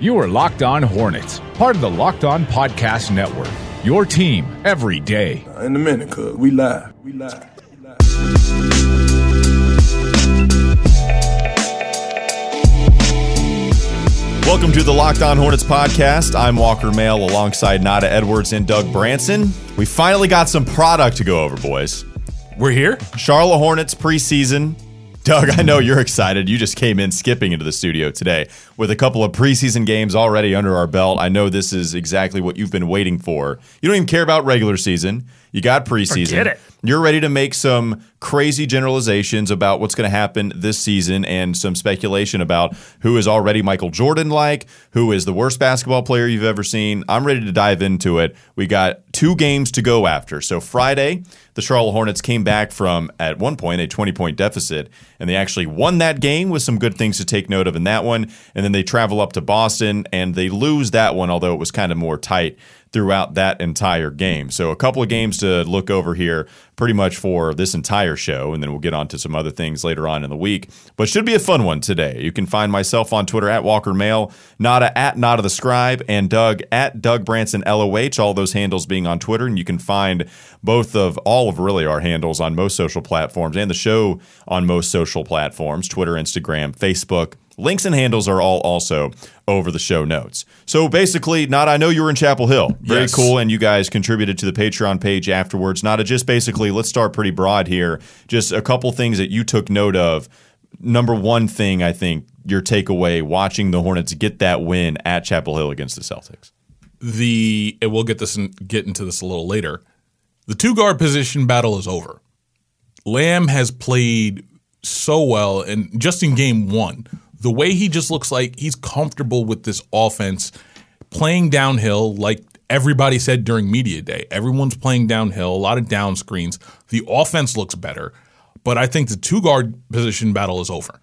You are Locked On Hornets, part of the Locked On Podcast Network. Your team every day. Uh, in a minute, cuz we live. We live. We live. Welcome to the Locked On Hornets podcast. I'm Walker Mail alongside Nada Edwards and Doug Branson. We finally got some product to go over, boys. We're here. Charlotte Hornets preseason. Doug, I know you're excited. You just came in skipping into the studio today with a couple of preseason games already under our belt. I know this is exactly what you've been waiting for. You don't even care about regular season. You got preseason. Forget it. You're ready to make some crazy generalizations about what's going to happen this season and some speculation about who is already Michael Jordan like, who is the worst basketball player you've ever seen. I'm ready to dive into it. We got two games to go after. So Friday, the Charlotte Hornets came back from at one point a 20 point deficit, and they actually won that game with some good things to take note of in that one. And then they travel up to Boston and they lose that one, although it was kind of more tight throughout that entire game. So a couple of games to look over here pretty much for this entire show, and then we'll get on to some other things later on in the week. But should be a fun one today. You can find myself on Twitter at Walker Mail, Nada at Nada the Scribe, and Doug at Doug Branson LOH, all those handles being on Twitter. And you can find both of all of really our handles on most social platforms and the show on most social platforms Twitter, Instagram, Facebook. Links and handles are all also over the show notes. So basically, Nada I know you were in Chapel Hill. Very Yes. cool. And you guys contributed to the Patreon page afterwards. Nada just basically, let's start pretty broad here. Just a couple things that you took note of. Number one thing, I think, your takeaway watching the Hornets get that win at Chapel Hill against the Celtics. The and we'll get this in, get into this a little later. The two guard position battle is over. Lamb has played so well, and just in game one, the way he just looks like he's comfortable with this offense, playing downhill like everybody said during media day. Everyone's playing downhill, a lot of down screens. The offense looks better, but I think the two guard position battle is over.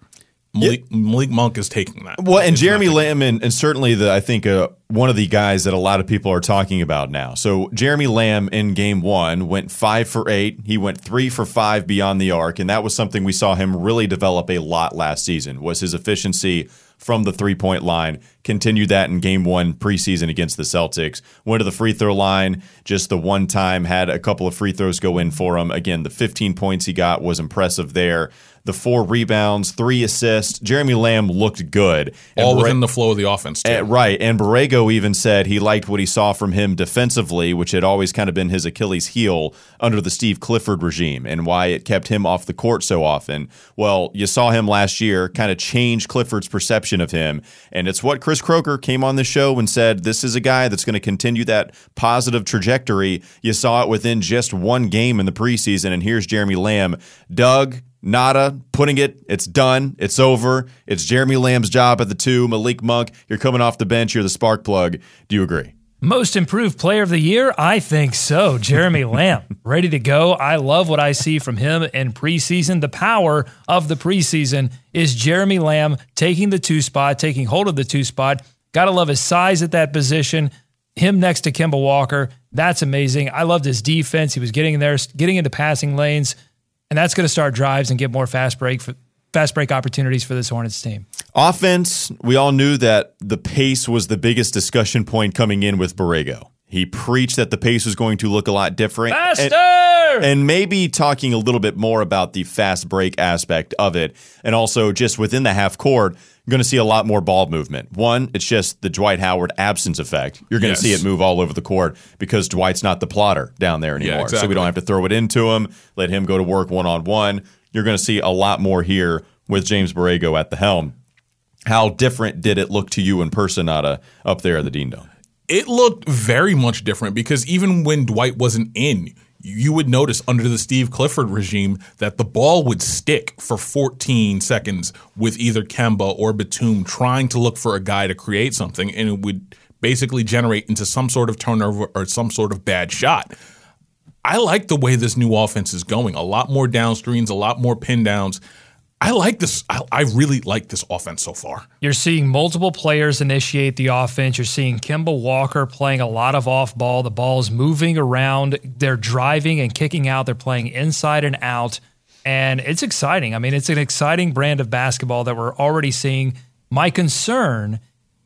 Malik, Malik Monk is taking that. Well, and It's Jeremy. Lamb, and, and certainly the I think uh, one of the guys that a lot of people are talking about now. So Jeremy Lamb in Game One went five for eight. He went three for five beyond the arc, and that was something we saw him really develop a lot last season. Was his efficiency from the three point line? Continued that in Game One preseason against the Celtics. Went to the free throw line just the one time. Had a couple of free throws go in for him. Again, the 15 points he got was impressive there. The four rebounds, three assists. Jeremy Lamb looked good. And all Bar- within the flow of the offense. Too. uh, right. And Borrego even said he liked what he saw from him defensively, which had always kind of been his Achilles heel under the Steve Clifford regime and why it kept him off the court so often. Well, you saw him last year kind of change Clifford's perception of him. And it's what Chris Croker came on the show and said this is a guy that's going to continue that positive trajectory. You saw it within just one game in the preseason. And here's Jeremy Lamb. Doug, Nada putting it, it's done, it's over. It's Jeremy Lamb's job at the two. Malik Monk, you're coming off the bench, you're the spark plug. Do you agree? Most improved player of the year? I think so. Jeremy Lamb, ready to go. I love what I see from him in preseason. The power of the preseason is Jeremy Lamb taking the two spot, taking hold of the two spot. Got to love his size at that position. Him next to Kemba Walker. That's amazing. I loved his defense. He was getting in there, getting into passing lanes, and that's going to start drives and get more fast break fast break opportunities for this Hornets team. Offense, we all knew that the pace was the biggest discussion point coming in with Borrego. He preached that the pace was going to look a lot different. Faster! And, and maybe talking a little bit more about the fast break aspect of it. And also just within the half court, you're going to see a lot more ball movement. One, it's just the Dwight Howard absence effect. You're going to Yes. see it move all over the court because Dwight's not the plotter down there anymore. So we don't have to throw it into him, let him go to work one on one. You're going to see a lot more here with James Borrego at the helm. How different did it look to you in person, Nada, up there at the Dean Dome? it looked very much different because even when Dwight wasn't in, you would notice under the Steve Clifford regime that the ball would stick for 14 seconds with either Kemba or Batum trying to look for a guy to create something, and it would basically generate into some sort of turnover or some sort of bad shot. I like the way this new offense is going. A lot more down screens, a lot more pin downs. I like this. I, I really like this offense so far. You're seeing multiple players initiate the offense. You're seeing Kemba Walker playing a lot of off ball. The ball is moving around. They're driving and kicking out. They're playing inside and out. And it's exciting. I mean, it's an exciting brand of basketball that we're already seeing. My concern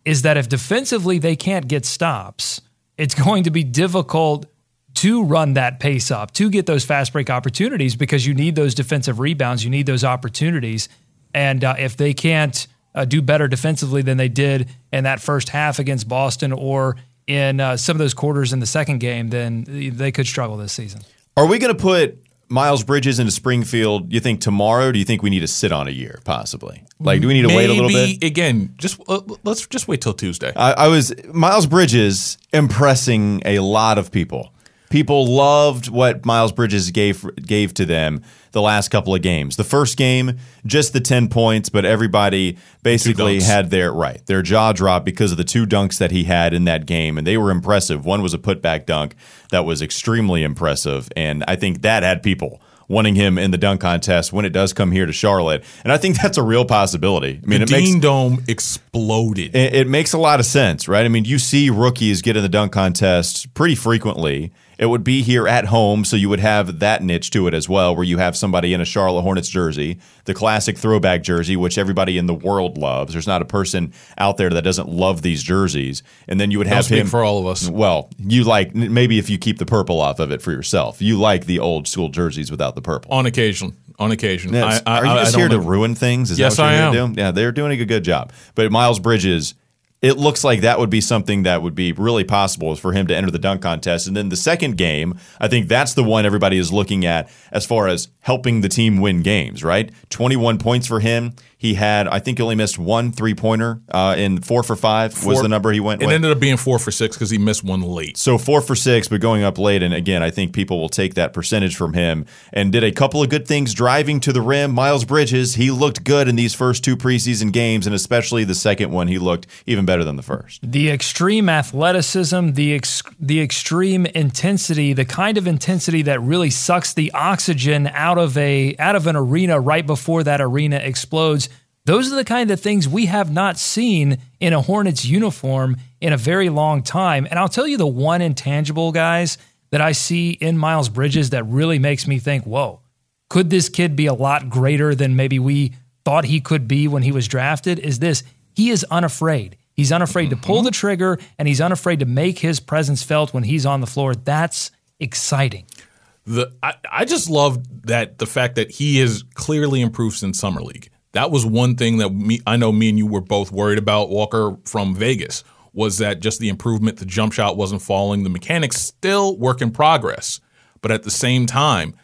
is that if defensively they can't get stops, it's going to be difficult to run that pace up, to get those fast break opportunities because you need those defensive rebounds, you need those opportunities. And uh, if they can't uh, do better defensively than they did in that first half against Boston or in uh, some of those quarters in the second game, then they could struggle this season. Are we going to put Miles Bridges into Springfield? You think tomorrow? do you think we need to sit on a year, possibly? Like, do we need to Maybe, wait a little bit? Again, just uh, let's just wait till Tuesday. I, I was Miles Bridges impressing a lot of people. People loved what Miles Bridges gave gave to them the last couple of games. The first game, just the ten points, but everybody basically had their right their jaw drop because of the two dunks that he had in that game, and they were impressive. One was a putback dunk that was extremely impressive, and I think that had people wanting him in the dunk contest when it does come here to Charlotte, and I think that's a real possibility. I mean, the it makes Dean Dome exploded. it, it makes a lot of sense, right? I mean, you see rookies get in the dunk contest pretty frequently. It would be here at home, so you would have that niche to it as well, where you have somebody in a Charlotte Hornets jersey, the classic throwback jersey, which everybody in the world loves. There's not a person out there that doesn't love these jerseys. And then you would have him for all of us. Well, you like maybe if you keep the purple off of it for yourself, you like the old school jerseys without the purple. on occasion, on occasion. Yes. I, I, Are you I- I here to ruin things? Is Yes, that what you're I here am. to do? Yeah, they're doing a good job. But Miles Bridges, it looks like that would be something that would be really possible for him to enter the dunk contest. And then the second game, I think that's the one everybody is looking at as far as helping the team win games, right? 21 points for him. He had, I think he only missed one three pointer uh, in four for five was the number he went It with. ended up being four for six because he missed one late. So four for six, but going up late. And again, I think people will take that percentage from him and did a couple of good things driving to the rim. Miles Bridges, he looked good in these first two preseason games, and especially the second one, he looked even better than the first. the extreme athleticism, the ex- the extreme intensity, the kind of intensity that really sucks the oxygen out of a out of an arena right before that arena explodes. Those are the kind of things we have not seen in a Hornets uniform in a very long time. And I'll tell you the one intangible guys that I see in Miles Bridges that really makes me think, "Whoa, could this kid be a lot greater than maybe we thought he could be when he was drafted? Is this he is unafraid. He's unafraid to pull mm-hmm. the trigger and he's unafraid to make his presence felt when he's on the floor. That's exciting. The I, I just love that the fact that he has clearly improved since summer league. That was one thing that me I know me and you were both worried about Walker from Vegas was that just the improvement, the jump shot wasn't falling, the mechanics still work in progress. But at the same time,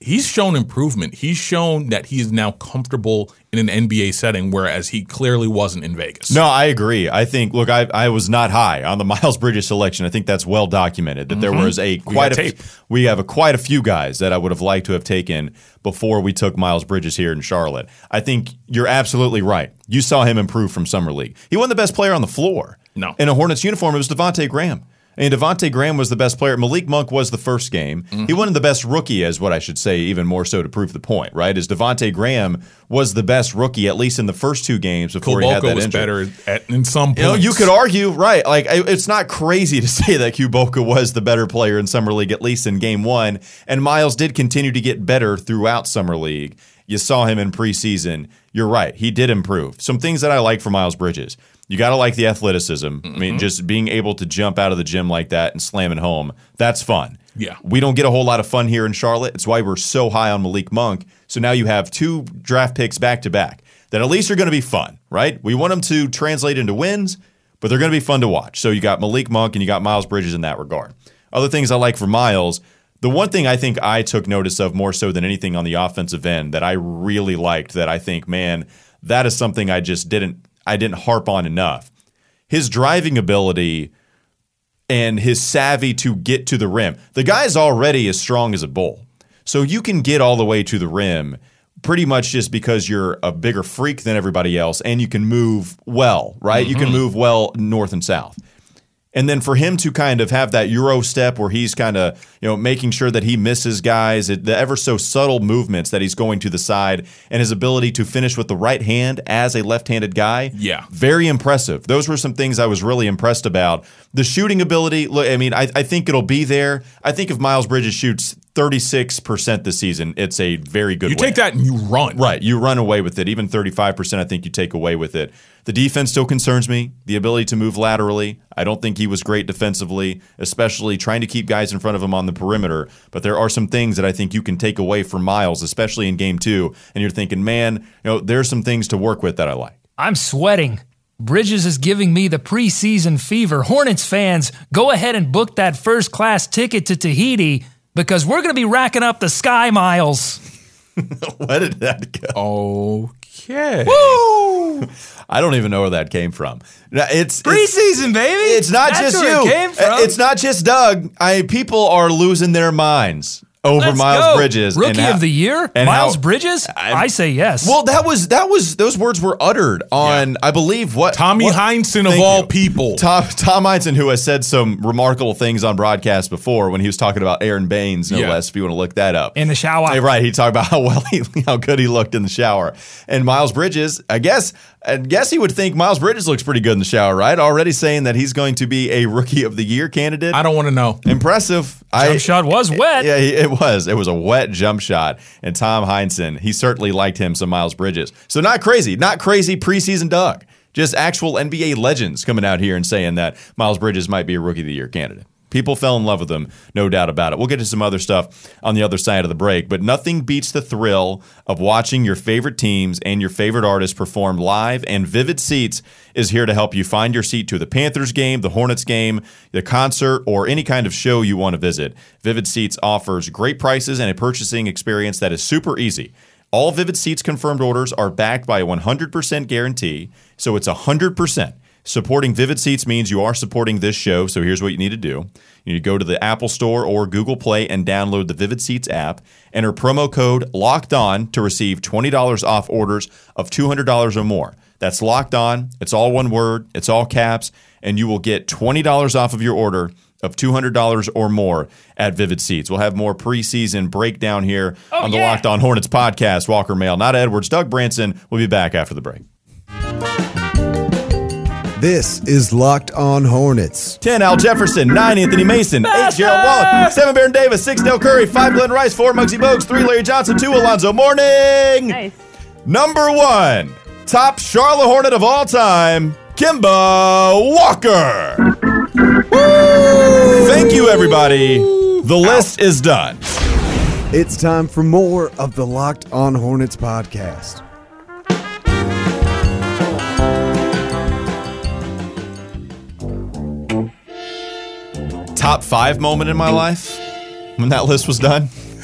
he's shown improvement. He's shown that he is now comfortable in an NBA setting, whereas he clearly wasn't in Vegas. No, I agree. I think. Look, I, I was not high on the Miles Bridges selection. I think that's well documented that there mm-hmm. was a quite a tape. we have a quite a few guys that I would have liked to have taken before we took Miles Bridges here in Charlotte. I think you're absolutely right. You saw him improve from summer league. He wasn't the best player on the floor. No. in a Hornets uniform, it was Devonte Graham. And Devonte Graham was the best player. Malik Monk was the first game. He mm-hmm. wasn't the best rookie, as what I should say, even more so to prove the point, right? Is Devonte Graham was the best rookie, at least in the first two games before he had that was injury. better at, in some points. You know, you could argue, right? Like, it's not crazy to say that Kulboka was the better player in Summer League, at least in game one. And Miles did continue to get better throughout Summer League. You saw him in preseason. You're right. He did improve. Some things that I like for Miles Bridges. You got to like the athleticism. I mean, mm-hmm. just being able to jump out of the gym like that and slam it home, that's fun. Yeah. We don't get a whole lot of fun here in Charlotte. It's why we're so high on Malik Monk. So now you have two draft picks back to back that at least are going to be fun, right? We want them to translate into wins, but they're going to be fun to watch. So you got Malik Monk and you got Miles Bridges in that regard. Other things I like for Miles, the one thing I think I took notice of more so than anything on the offensive end that I really liked that I think, man, that is something I just didn't I didn't harp on enough. His driving ability and his savvy to get to the rim. The guy's already as strong as a bull. So you can get all the way to the rim pretty much just because you're a bigger freak than everybody else and you can move well, right? You can mm-hmm. move well north and south. And then for him to kind of have that Euro step where he's kind of, you know, making sure that he misses guys, the ever so subtle movements that he's going to the side and his ability to finish with the right hand as a left-handed guy. Yeah. Very impressive. Those were some things I was really impressed about. The shooting ability, look, I mean, I, I think it'll be there. I think if Miles Bridges shoots 36% this season, it's a very good You win. take that and you run. Right. You run away with it. Even 35%, I think you take away with it. The defense still concerns me. The ability to move laterally. I don't think he was great defensively, especially trying to keep guys in front of him on the perimeter. But there are some things that I think you can take away from Miles, especially in game two. And you're thinking, man, you know, there's some things to work with that I like. I'm sweating. Bridges is giving me the preseason fever. Hornets fans, go ahead and book that first class ticket to Tahiti because we're going to be racking up the sky miles. Where did that go? Okay. Woo! I don't even know where that came from. It's it's, Preseason, baby. it's not That's just where you. It came from. It's not just Doug. I people are losing their minds over Let's Miles go. Bridges. Rookie how- of the year, Miles how- Bridges. i I'm- say yes. Well, that was that was those words were uttered on I believe what Tommy what- Heinsohn of all you. people. Tom Tom Heinsohn, who has said some remarkable things on broadcast before when he was talking about Aron Baynes, no Yeah. less. If you want to look that up in the shower. Hey, right, he talked about how well he, how good he looked in the shower. And Miles Bridges, I guess, I guess he would think Miles Bridges looks pretty good in the shower, right? Already saying that he's going to be a rookie of the year candidate. I don't want to know. Impressive. Jump I, shot was wet. yeah, it was. It was a wet jump shot. And Tom Heinsohn, he certainly liked him some Miles Bridges. So not crazy, not crazy preseason Doug. Just actual NBA legends coming out here and saying that Miles Bridges might be a rookie of the year candidate. People fell in love with him, no doubt about it. We'll get to some other stuff on the other side of the break, but nothing beats the thrill of watching your favorite teams and your favorite artists perform live. And Vivid Seats is here to help you find your seat to the Panthers game, the Hornets game, the concert, or any kind of show you want to visit. Vivid Seats offers great prices and a purchasing experience that is super easy. All Vivid Seats confirmed orders are backed by a 100% guarantee, so it's 100%. Supporting Vivid Seats means you are supporting this show, so here's what you need to do. You need to go to the Apple Store or Google Play and download the Vivid Seats app. Enter promo code LOCKED ON to receive $20 off orders of $200 or more. That's locked on. It's all one word, it's all caps, and you will get $20 off of your order of $200 or more at Vivid Seats. We'll have more preseason breakdown here oh, on the yeah. Locked On Hornets podcast. Walker Mail, Nada Edwards, Doug Branson. We'll be back after the break. This is Locked On Hornets. 10 Al Jefferson, 9 Anthony Mason, 8 Gerald Wallace, 7 Baron Davis, 6 Dell Curry, 5 Glen Rice, 4 Muggsy Bogues, 3 Larry Johnson, 2 Alonzo Mourning. Nice. Number 1, top Charlotte Hornet of all time, Kemba Walker. Woo! Thank you, everybody. The list is done. It's time for more of the Locked On Hornets podcast. Top five moment in my life when that list was done.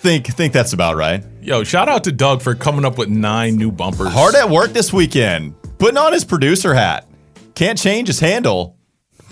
think think that's about right. Yo, shout out to Doug for coming up with nine new bumpers. Hard at work this weekend, putting on his producer hat. Can't change his handle,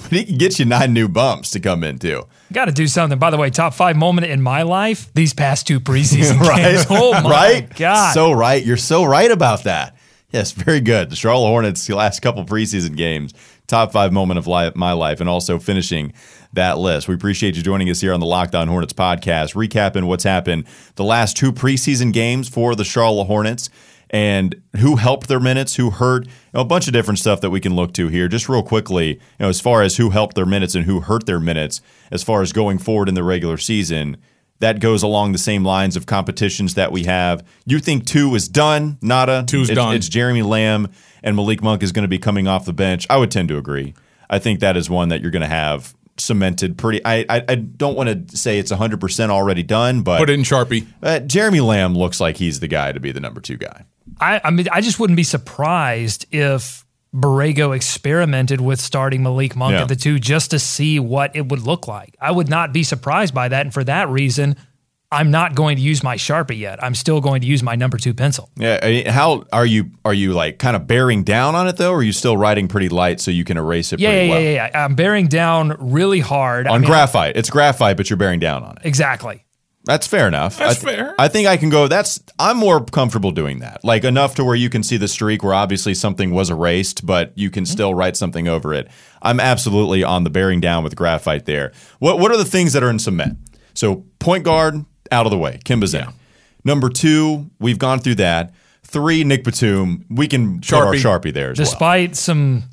but he can get you nine new bumps to come into. Got to do something. By the way, top five moment in my life: these past two preseason Right? games. Oh my right? god! So right. You're so right about that. Yes, very good. The Charlotte Hornets, the last couple preseason games, top five moment of my life, and also finishing that list. We appreciate you joining us here on the Locked On Hornets podcast, recapping what's happened the last two preseason games for the Charlotte Hornets and who helped their minutes, who hurt, you know, a bunch of different stuff that we can look to here. Just real quickly, you know, as far as who helped their minutes and who hurt their minutes, as far as going forward in the regular season, that goes along the same lines of competitions that we have. You think two is done? Nada. Two's it's, done. It's Jeremy Lamb and Malik Monk is going to be coming off the bench. I would tend to agree. I think that is one that you're going to have cemented pretty. I I, I don't want to say it's 100 percent already done, but Put it in Sharpie. uh, Jeremy Lamb looks like he's the guy to be the number two guy. I, I mean, I just wouldn't be surprised if Borrego experimented with starting Malik Monk Yeah. at the two just to see what it would look like. I would not be surprised by that, and for that reason, I'm not going to use my Sharpie yet. I'm still going to use my number two pencil. Yeah, I mean, how are you? Are you like kind of bearing down on it though, or are you still writing pretty light so you can erase it Yeah, pretty yeah, well? yeah, yeah. I'm bearing down really hard I On mean, graphite, it's graphite, but you're bearing down on it. Exactly. That's fair enough. That's I th- fair. I think I can go. That's I'm more comfortable doing that. Like enough to where you can see the streak where obviously something was erased, but you can mm-hmm. still write something over it. I'm absolutely on the bearing down with graphite there. What What are the things that are in cement? So point guard out of the way. Kemba's in. Number two, we've gone through that. Three, Nick Batum. We can put our Sharpie. Sharpie there as well. Despite some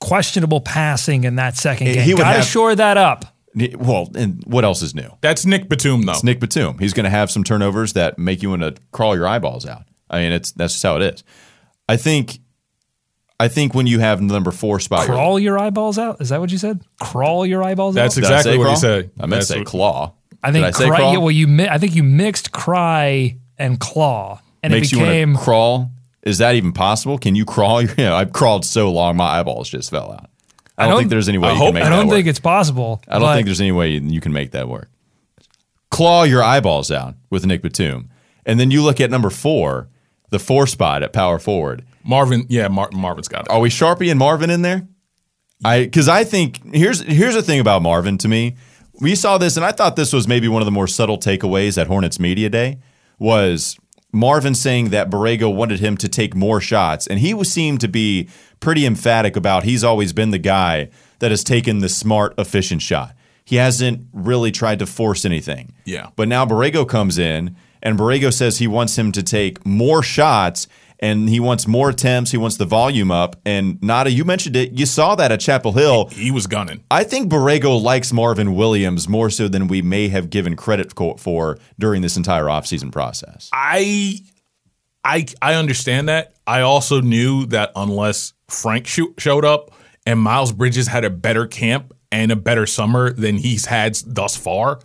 questionable passing in that second He game, would got to have- shore that up. Well, and what else is new? That's Nick Batum, though. It's Nick Batum. He's going to have some turnovers that make you want to crawl your eyeballs out. I mean, it's that's just how it is. I think, I think when you have number four spot, you're- Crawl your eyeballs out? Is that what you said? Crawl your eyeballs That's out? Did I exactly say what he crawl? said. I meant That's to say what- claw. I think Did I say cry, crawl? yeah, well, you mi- I think you mixed cry and claw, and Makes it you became want to crawl. Is that even possible? Can you crawl? You know, I've crawled so long, my eyeballs just fell out. I don't, don't- think there's any way I you hope- can make that work. I don't work. think it's possible. I don't think there's any way you can make that work. Claw your eyeballs out with Nick Batum, and then you look at number four, the four spot at power forward. Marvin, yeah, Mar- Marvin's got it. Are we Sharpie and Marvin in there? I because I think here's here's the thing about Marvin to me. We saw this, and I thought this was maybe one of the more subtle takeaways at Hornets Media Day was Marvin saying that Borrego wanted him to take more shots, and he seemed to be pretty emphatic about he's always been the guy that has taken the smart, efficient shot. He hasn't really tried to force anything. Yeah. But now Borrego comes in, and Borrego says he wants him to take more shots and he wants more attempts. He wants the volume up. And Nada, you mentioned it. You saw that at Chapel Hill. He was gunning. I think Borrego likes Marvin Williams more so than we may have given credit for during this entire offseason process. I, I, I understand that. I also knew that unless Frank sho- showed up and Miles Bridges had a better camp and a better summer than he's had thus far,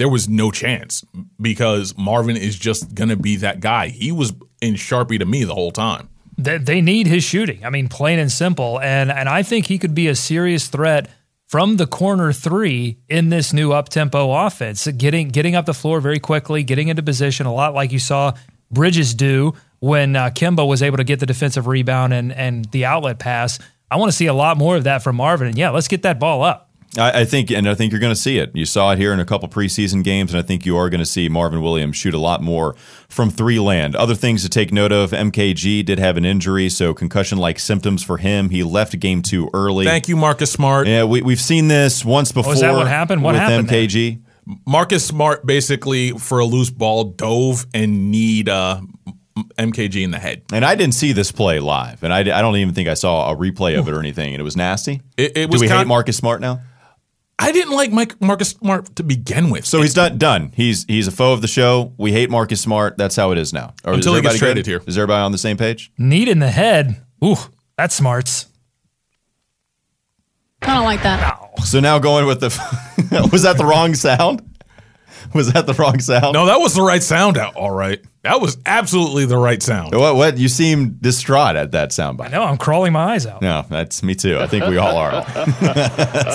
there was no chance because Marvin is just going to be that guy. He was in Sharpie to me the whole time. they, they need his shooting. I mean, plain and simple. And and I think he could be a serious threat from the corner three in this new up tempo offense. Getting getting up the floor very quickly, getting into position, a lot like you saw Bridges do when uh, Kemba was able to get the defensive rebound and and the outlet pass. I want to see a lot more of that from Marvin. And yeah, let's get that ball up. I, I think, and I think you're going to see it. You saw it here in a couple preseason games, and I think you are going to see Marvin Williams shoot a lot more from three land. Other things to take note of: MKG did have an injury, so concussion-like symptoms for him. He left game two early. Thank you, Marcus Smart. Yeah, we, we've seen this once before. is that what happened? What with happened there? MKG? Marcus Smart basically for a loose ball dove and kneed uh, MKG in the head. And I didn't see this play live, and I, I don't even think I saw a replay of it or anything. And it was nasty. It- it Do was we hate Marcus Smart now? I didn't like Mike Marcus Smart to begin with. So he's done. Done. He's he's a foe of the show. We hate Marcus Smart. That's how it is now. Or is Until he gets everybody traded good? here. Is everybody on the same page? Kneed in the head. Ooh, that's smarts. I don't like that. So now going with the was that the wrong sound? Was that the wrong sound? no, that was the right sound. Out all right. That was absolutely the right sound. What? What? You seem distraught at that soundbite. No, I'm crawling my eyes out. No, that's me too. I think we all are.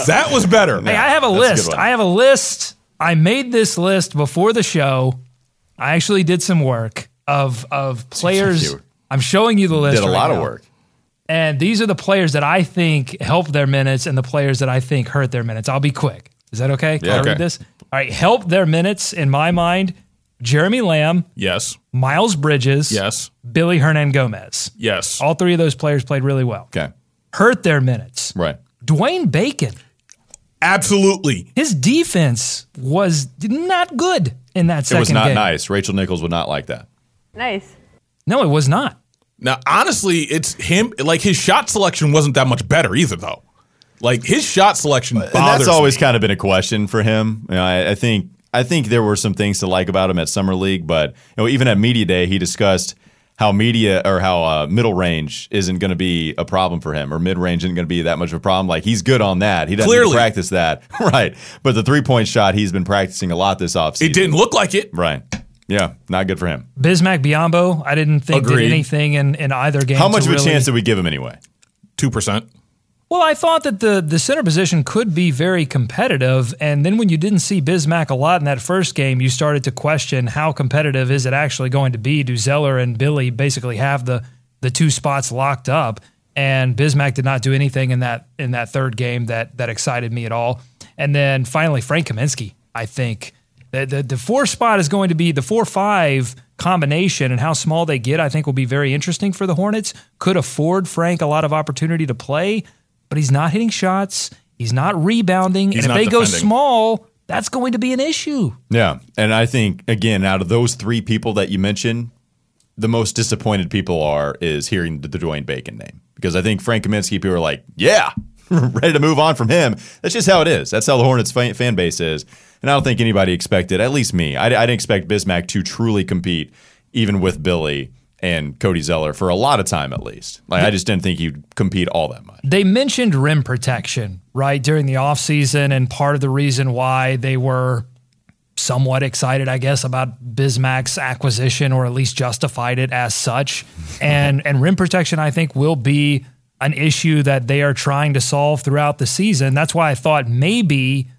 That was better. Hey, I have a That's a good list. one. I have a list. I made this list before the show. I actually did some work of of players. you I'm showing you the list. Did a right lot of work. And these are the players that I think help their minutes and the players that I think hurt their minutes. I'll be quick. Is that okay? Can Yeah, I okay. read this? All right. Help their minutes in my mind. Jeremy Lamb, Yes. Miles Bridges, Yes. Billy Hernangomez. Yes. All three of those players played really well. Okay. Hurt their minutes. Right. Dwayne Bacon. Absolutely. His defense was not good in that It was not game. nice. Rachel Nichols would not like that. Nice. No, it was not. Now, honestly, it's him. Like his shot selection wasn't that much better either, though. Like his shot selection bothers and that's always me. kind of been a question for him. You know, I, I think I think there were some things to like about him at summer league, but you know, even at media day, he discussed how media or how uh, middle range isn't going to be a problem for him, or mid range isn't going to be that much of a problem. Like he's good on that. He doesn't need to Clearly. practice that, right? But the three point shot, he's been practicing a lot this offseason. It didn't look like it. right. Yeah, not good for him. Bismack Biyombo, I didn't think Agreed. did anything in, in either game. How much of a really- chance did we give him anyway? Two percent. Well, I thought that the the center position could be very competitive, and then when you didn't see Bismack a lot in that first game, you started to question how competitive is it actually going to be? Do Zeller and Billy basically have the the two spots locked up? And Bismack did not do anything in that in that third game that that excited me at all. And then finally, Frank Kaminsky, I think the the, the four spot is going to be the four five combination and how small they get. I think will be very interesting for the Hornets. Could afford Frank a lot of opportunity to play but he's not hitting shots. He's not rebounding. He's and if they go small, that's going to be an issue. Yeah, and I think again, out of those three people that you mentioned, the most disappointed people are is hearing the, the Dwayne Bacon name because I think Frank Kaminsky people are like, yeah, ready to move on from him. That's just how it is. That's how the Hornets fan, fan base is. And I don't think anybody expected, at least me, I, I didn't expect Bismack to truly compete, even with Billy and Cody Zeller for a lot of time at least. Like I just didn't think he'd compete all that much. They mentioned rim protection, right, during the offseason, and part of the reason why they were somewhat excited, I guess, about Bismack's acquisition or at least justified it as such. and and rim protection, I think, will be an issue that they are trying to solve throughout the season. That's why I thought maybe,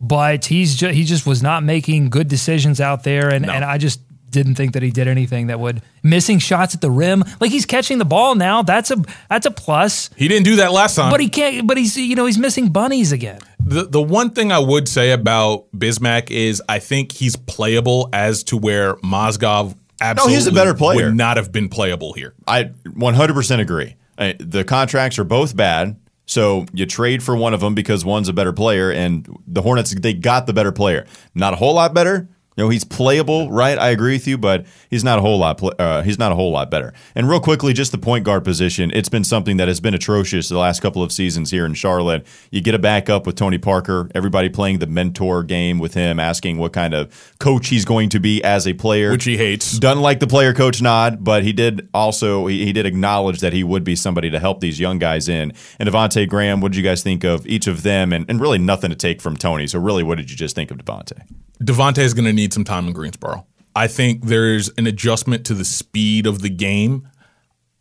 but he's ju- he just was not making good decisions out there, and and I just didn't think that he did anything that would missing shots at the rim. Like he's catching the ball now. That's a that's a plus. He didn't do that last time. But he can't. But he's you know he's missing bunnies again. The the one thing I would say about Bismack is I think he's playable as to where Mozgov absolutely he's a better player. would not have been playable here. I 100% agree. I, the contracts are both bad. So you trade for one of them because one's a better player, and the Hornets they got the better player. Not a whole lot better. You know he's playable, right? I agree with you, but he's not a whole lot. pl- Uh, he's not a whole lot better. And real quickly, just the point guard position. It's been something that has been atrocious the last couple of seasons here in Charlotte. You get a backup with Tony Parker. Everybody playing the mentor game with him, asking what kind of coach he's going to be as a player, Which he hates. Doesn't like the player coach nod, but he did also he, he did acknowledge that he would be somebody to help these young guys in. And Devonte Graham, what did you guys think of each of them? And, and really nothing to take from Tony. So really, what did you just think of Devonte? Devontae is going to need some time in Greensboro. I think there's an adjustment to the speed of the game,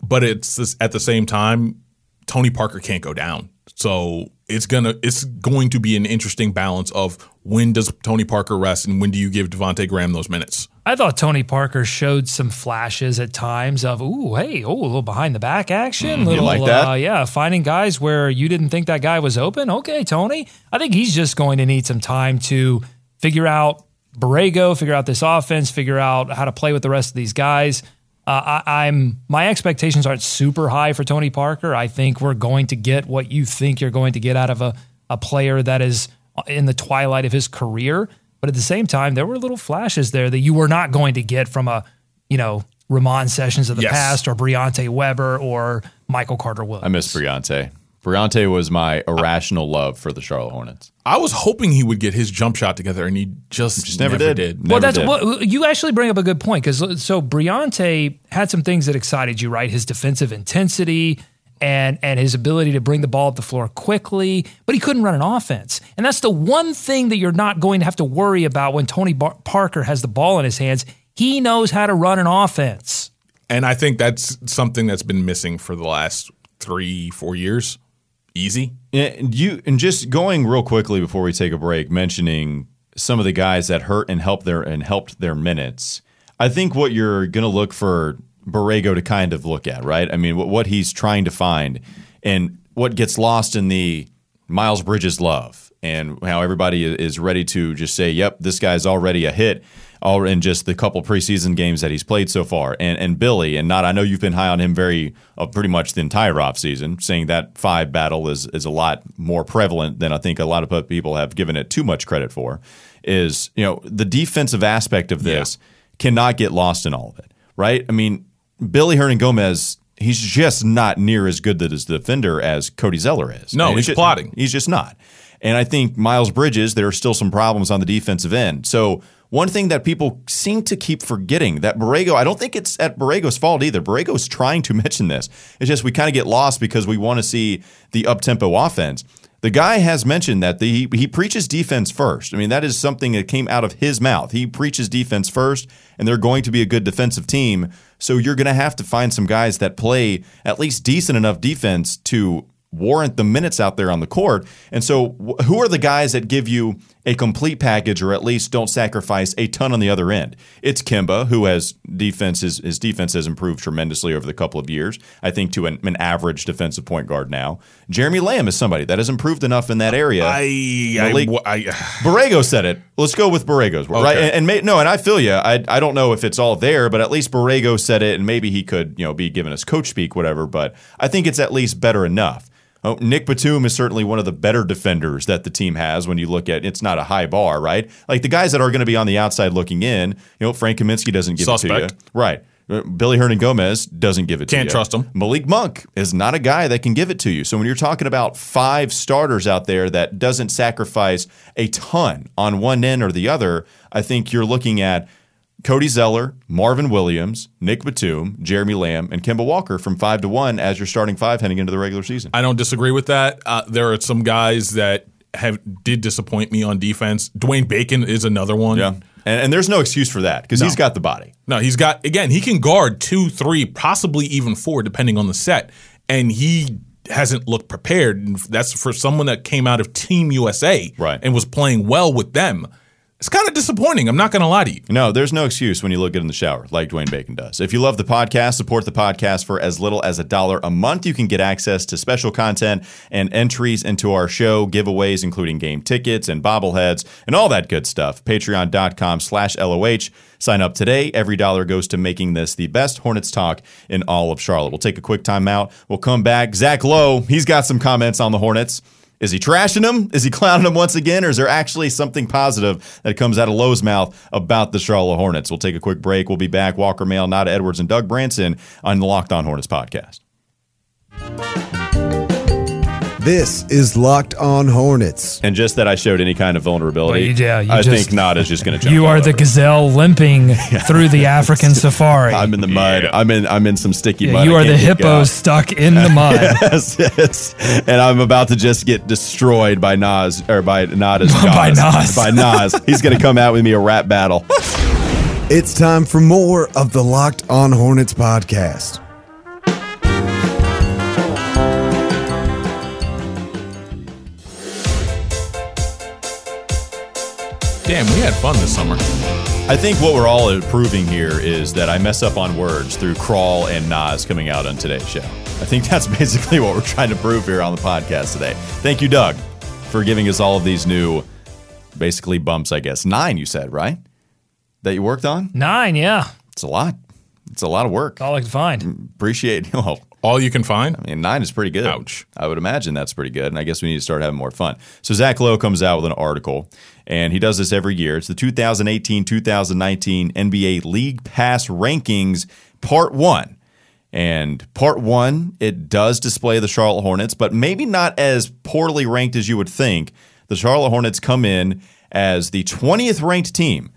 but it's this, at the same time, Tony Parker can't go down. So it's gonna it's going to be an interesting balance of when does Tony Parker rest and when do you give Devonte Graham those minutes? I thought Tony Parker showed some flashes at times of, ooh, hey, oh, a little behind the back action, little, like that? Uh, yeah, finding guys where you didn't think that guy was open. Okay, Tony, I think he's just going to need some time to figure out Borrego, figure out this offense, figure out how to play with the rest of these guys. Uh, I, I'm my expectations aren't super high for Tony Parker. I think we're going to get what you think you're going to get out of a, a player that is in the twilight of his career. But at the same time, there were little flashes there that you were not going to get from a, you know, Ramon Sessions of the Yes. past or Briante Weber or Michael Carter Williams. I miss Briante. Briante was my irrational love for the Charlotte Hornets. I was hoping he would get his jump shot together, and he just, Just never, did. did. Well, Never that's did. well, you actually bring up a good point because uh, so Briante had some things that excited you, right? His defensive intensity and and his ability to bring the ball up the floor quickly, but he couldn't run an offense, and that's the one thing that you're not going to have to worry about when Tony Bar- Parker has the ball in his hands. He knows how to run an offense. And I think that's something that's been missing for the last three, four years. Easy. And you and just going real quickly before we take a break, mentioning some of the guys that hurt and helped their and helped their minutes. I think what you're going to look for Borrego to kind of look at, right? I mean, what, what he's trying to find and what gets lost in the Miles Bridges love and how everybody is ready to just say, "Yep, this guy's already a hit." All in just the couple preseason games that he's played so far, and and Billy, and Nada I know you've been high on him very uh, pretty much the entire offseason, saying that five battle is is a lot more prevalent than I think a lot of people have given it too much credit for. Is you know the defensive aspect of this cannot get lost in all of it, right? I mean, Billy Hernangomez, he's just not near as good as the defender as Cody Zeller is. No, And he's it's ju- plotting. He's just not. And I think Miles Bridges, there are still some problems on the defensive end. So one thing that people seem to keep forgetting that Borrego, I don't think it's at Borrego's fault either. Borrego's trying to mention this. It's just we kind of get lost because we want to see the up tempo offense. The guy has mentioned that the, he, he preaches defense first. I mean, that is something that came out of his mouth. He preaches defense first, and they're going to be a good defensive team. So you're going to have to find some guys that play at least decent enough defense to warrant the minutes out there on the court. And so, wh- who are the guys that give you a complete package, or at least don't sacrifice a ton on the other end? It's Kemba, who has defense. His, his defense has improved tremendously over the couple of years. I think to an, an average defensive point guard now. Jeremy Lamb is somebody that has improved enough in that area. I, Malik- I, I, Borrego said it. Let's go with Borrego's word, right? And, and may, no, and I feel you. I I don't know if it's all there, but at least Borrego said it, and maybe he could you know be giving us coach speak, whatever. But I think it's at least better enough. Oh, Nick Batum is certainly one of the better defenders that the team has when you look at it's not a high bar, right? Like the guys that are going to be on the outside looking in, you know, Frank Kaminsky doesn't give it to you. Right. Uh, Billy Hernangomez doesn't give it to you. Can't trust him. Malik Monk is not a guy that can give it to you. So when you're talking about five starters out there that doesn't sacrifice a ton on one end or the other, I think you're looking at Cody Zeller, Marvin Williams, Nick Batum, Jeremy Lamb, and Kemba Walker from five to one as your starting five heading into the regular season. I don't disagree with that. Uh, there are some guys that have did disappoint me on defense. Dwayne Bacon is another one. yeah. And, and there's no excuse for that because he's got the body. No, he's got again. He can guard two, three, possibly even four, depending on the set, and he hasn't looked prepared. And that's for someone that came out of Team USA Right. and was playing well with them. It's kind of disappointing. I'm not going to lie to you. No, there's no excuse when you look good in the shower, like Dwayne Bacon does. If you love the podcast, support the podcast for as little as a dollar a month. You can get access to special content and entries into our show, giveaways, including game tickets and bobbleheads and all that good stuff. Patreon.com slash LOH. Sign up today. Every dollar goes to making this the best Hornets talk in all of Charlotte. We'll take a quick time out. We'll come back. Zach Lowe, he's got some comments on the Hornets. Is he trashing them? Is he clowning them once again? Or is there actually something positive that comes out of Lowe's mouth about the Charlotte Hornets? We'll take a quick break. We'll be back. Walker Mail, Nada Edwards, and Doug Branson on the Locked On Hornets podcast. This is Locked On Hornets. And just that I showed any kind of vulnerability, Well, you- yeah, you I just- think Nada's just going to jump You all are the over. gazelle limping through the African safari. I'm in the mud. I'm in. I'm in some sticky Yeah, mud. you are the can't hippo out. stuck in the mud. yes, yes. And I'm about to just get destroyed by Nas or by Nada's By. Nas. By Nas. He's going to come out with me a rap battle. It's time for more of the Locked On Hornets podcast. Damn, we had fun this summer. I think what we're all proving here is that I mess up on words through Crawl and Nas coming out on today's show. I think that's basically what we're trying to prove here on the podcast today. Thank you, Doug, for giving us all of these new, basically bumps, I guess. Nine, you said, right? That you worked on? Nine, yeah. It's a lot. It's a lot of work. All I could find. Mm, appreciate Well, All you can find. I mean, nine is pretty good. Ouch. I would imagine that's pretty good. And I guess we need to start having more fun. So Zach Lowe comes out with an article, and he does this every year. It's the 2018 2019 NBA League Pass Rankings, Part One. And part one, it does display the Charlotte Hornets, but maybe not as poorly ranked as you would think. The Charlotte Hornets come in as the 20th ranked team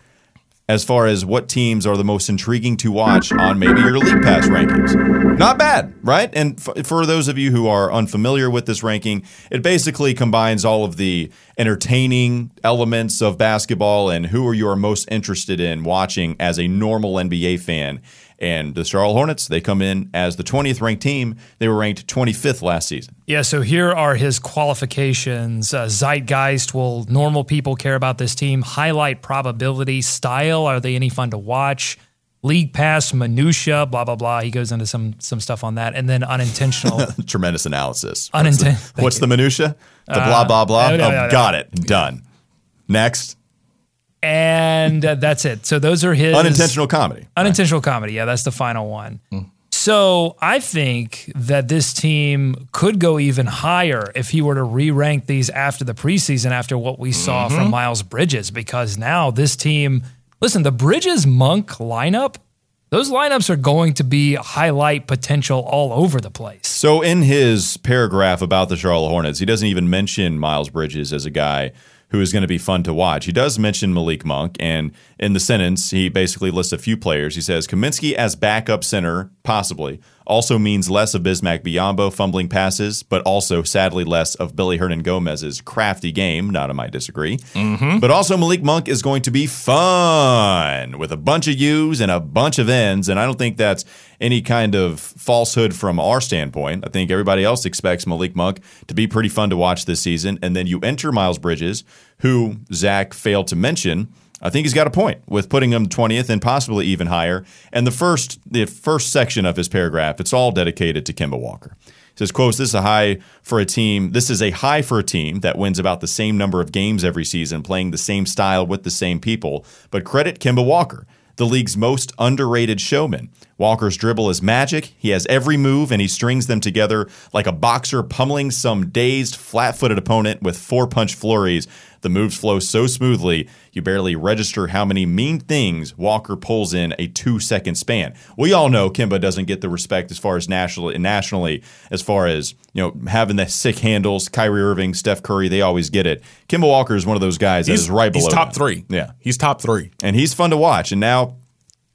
as far as what teams are the most intriguing to watch on maybe your league pass rankings. Not bad, right? And f- for those of you who are unfamiliar with this ranking, it basically combines all of the entertaining elements of basketball and who are you are most interested in watching as a normal NBA fan. And the Charlotte Hornets, they come in as the 20th ranked team. They were ranked 25th last season. Yeah, so here are his qualifications. Uh, zeitgeist, will normal people care about this team? Highlight probability, style, are they any fun to watch? League pass, minutia, blah, blah, blah. He goes into some some stuff on that. And then unintentional. Tremendous analysis. Uninten- What's the, what's the minutia? The blah, blah, blah? no, no, oh, no. got it. Done. Next. And uh, that's it. So those are his Unintentional comedy. Unintentional comedy. Yeah, that's the final one. So I think that this team could go even higher if he were to re rank these after the preseason, after what we saw from Miles Bridges, because now this team, listen, the Bridges Monk lineup, those lineups are going to be highlight potential all over the place. So in his paragraph about the Charlotte Hornets, he doesn't even mention Miles Bridges as a guy who is going to be fun to watch. He does mention Malik Monk, and in the sentence, he basically lists a few players. He says Kaminsky as backup center, possibly, also means less of Bismack Biyombo fumbling passes, but also sadly less of Billy Hernangomez's crafty game. Not I might disagree. Mm-hmm. But also Malik Monk is going to be fun with a bunch of U's and a bunch of N's, and I don't think that's any kind of falsehood from our standpoint. I think everybody else expects Malik Monk to be pretty fun to watch this season, and then you enter Miles Bridges, who Zach failed to mention. I think he's got a point with putting him 20th and possibly even higher. And the first the first section of his paragraph, it's all dedicated to Kemba Walker. It says, quotes, this is a high for a team. This is a high for a team that wins about the same number of games every season, playing the same style with the same people. But credit Kemba Walker, the league's most underrated showman. Walker's dribble is magic. He has every move and he strings them together like a boxer pummeling some dazed, flat footed opponent with four punch flurries. The moves flow so smoothly, you barely register how many mean things Walker pulls in a two second span. We all know Kemba doesn't get the respect as far as nationally, nationally as far as you know having the sick handles. Kyrie Irving, Steph Curry, they always get it. Kemba Walker is one of those guys that is right below. He's top them. three. Yeah, he's top three. and he's fun to watch. And now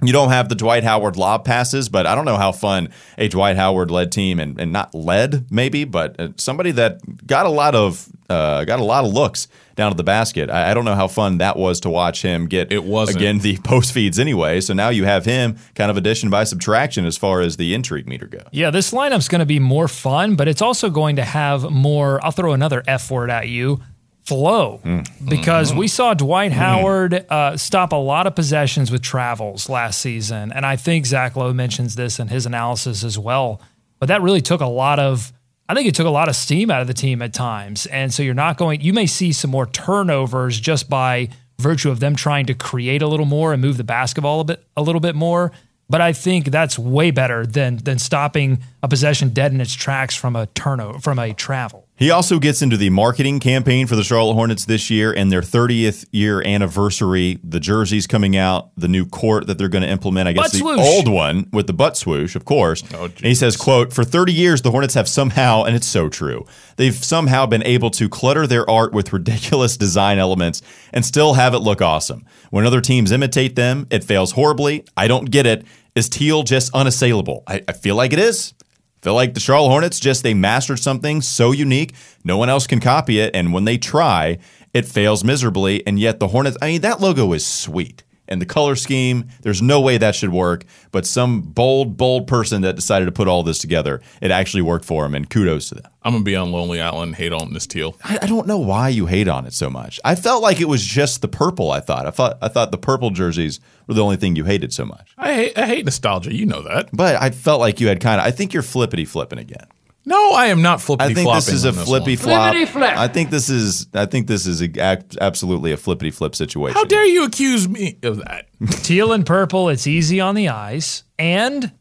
you don't have the Dwight Howard lob passes, but I don't know how fun a Dwight Howard led team and, and not led maybe, but uh, somebody that got a lot of uh, got a lot of looks down to the basket. I, I don't know how fun that was to watch him get. It wasn't. again the post feeds anyway. So now you have him kind of addition by subtraction as far as the intrigue meter goes. Yeah, this lineup's going to be more fun, but it's also going to have more. I'll throw another F word at you flow because we saw Dwight Howard uh, stop a lot of possessions with travels last season. And I think Zach Lowe mentions this in his analysis as well. But that really took a lot of, I think it took a lot of steam out of the team at times. And so you're not going, you may see some more turnovers just by virtue of them trying to create a little more and move the basketball a bit, a little bit more. But I think that's way better than than stopping a possession dead in its tracks from a turnover from a travel. He also gets into the marketing campaign for the Charlotte Hornets this year and their 30th year anniversary. The jerseys coming out, the new court that they're going to implement. I guess Butt the swoosh. old one with the butt swoosh, of course. Oh, and he says, "quote For 30 years, the Hornets have somehow, and it's so true, they've somehow been able to clutter their art with ridiculous design elements and still have it look awesome. When other teams imitate them, it fails horribly. I don't get it. Is teal just unassailable? I, I feel like it is." Feel like the Charlotte Hornets just they mastered something so unique, no one else can copy it, and when they try, it fails miserably. And yet the Hornets, I mean, that logo is sweet. And the color scheme, there's no way that should work. But some bold, bold person that decided to put all this together, it actually worked for him, and kudos to them. I'm gonna be on Lonely Island, hate on this teal. I, I don't know why you hate on it so much. I felt like it was just the purple. I thought. I thought. I thought the purple jerseys were the only thing you hated so much. I hate, I hate nostalgia. You know that. But I felt like you had kind of. I think you're flippity flipping again. No, I am not flippity I think flopping. this is a this flippy one. flop. Flippity flip. I think this is. I think this is a, ac- absolutely a flippity flip situation. How dare you accuse me of that? Teal and purple, it's easy on the eyes. And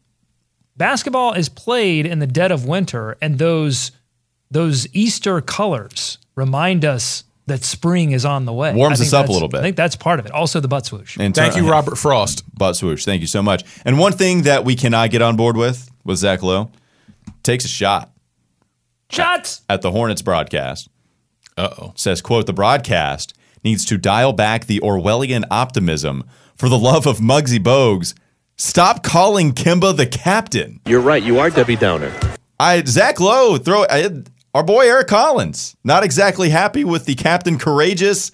basketball is played in the dead of winter, and those those Easter colors remind us that spring is on the way. Warms us up a little bit. I think that's part of it. Also, the butt swoosh. And Thank turn- you, Robert Frost. Butt swoosh. Thank you so much. And one thing that we cannot get on board with with Zach Lowe takes a shot Shots. at the Hornets broadcast. Uh oh. Says, "quote The broadcast needs to dial back the Orwellian optimism for the love of Muggsy Bogues. Stop calling Kemba the captain." You're right. You are Debbie Downer. I Zach Lowe throw I, our boy Eric Collins not exactly happy with the captain courageous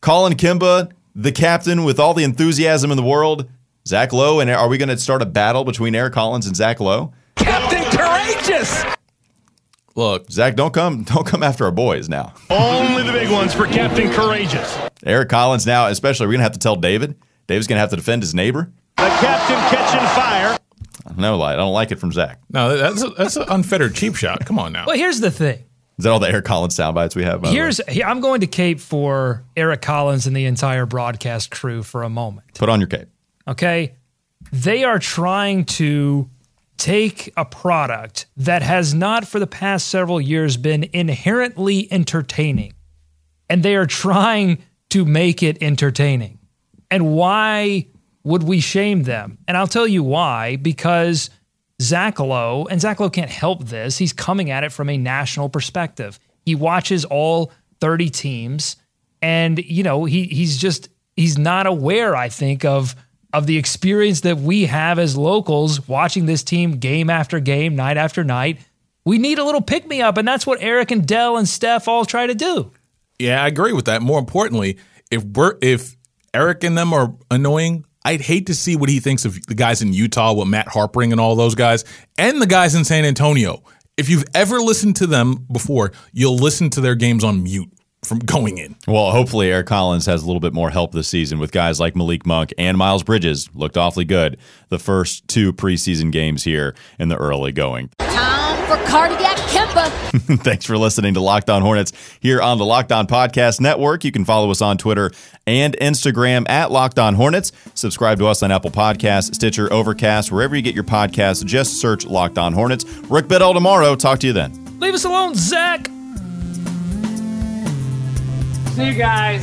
Colin Kemba the captain with all the enthusiasm in the world. Zach Lowe and are we going to start a battle between Eric Collins and Zach Lowe? Look, Zach, don't come don't come after our boys now. Only the big ones for Captain Courageous. Eric Collins now, especially we're going to have to tell David. David's going to have to defend his neighbor. The Captain catching fire. No lie, I don't like it from Zach. no, that's a, that's an unfettered cheap shot. Come on now. Well, here's the thing. Is that all the Eric Collins sound bites we have? by the way? Here's I'm going to cape for Eric Collins and the entire broadcast crew for a moment. put on your cape. Okay. They are trying to take a product that has not for the past several years been inherently entertaining and they are trying to make it entertaining. And why would we shame them? And I'll tell you why because Zach Lowe, and Zach Lowe can't help this, he's coming at it from a national perspective. He watches all 30 teams and you know, he he's just he's not aware I think of of the experience that we have as locals watching this team game after game, night after night. We need a little pick me up and that's what Eric and Dell and Steph all try to do. Yeah, I agree with that. More importantly, if we're if Eric and them are annoying, I'd hate to see what he thinks of the guys in Utah, with Matt Harpring and all those guys, and the guys in San Antonio. If you've ever listened to them before, you'll listen to their games on mute from going in. Well, hopefully Eric Collins has a little bit more help this season with guys like Malik Monk and Miles Bridges. Looked awfully good the first two preseason games here in the early going. Tom for Cardiac Kemba. Thanks for listening to Locked On Hornets here on the Locked On Podcast Network. You can follow us on Twitter and Instagram at Locked On Hornets. Subscribe to us on Apple Podcasts, Stitcher, Overcast, wherever you get your podcasts. Just search Locked On Hornets. Rick Biddle tomorrow. Talk to you then. Leave us alone, Zach. See you guys.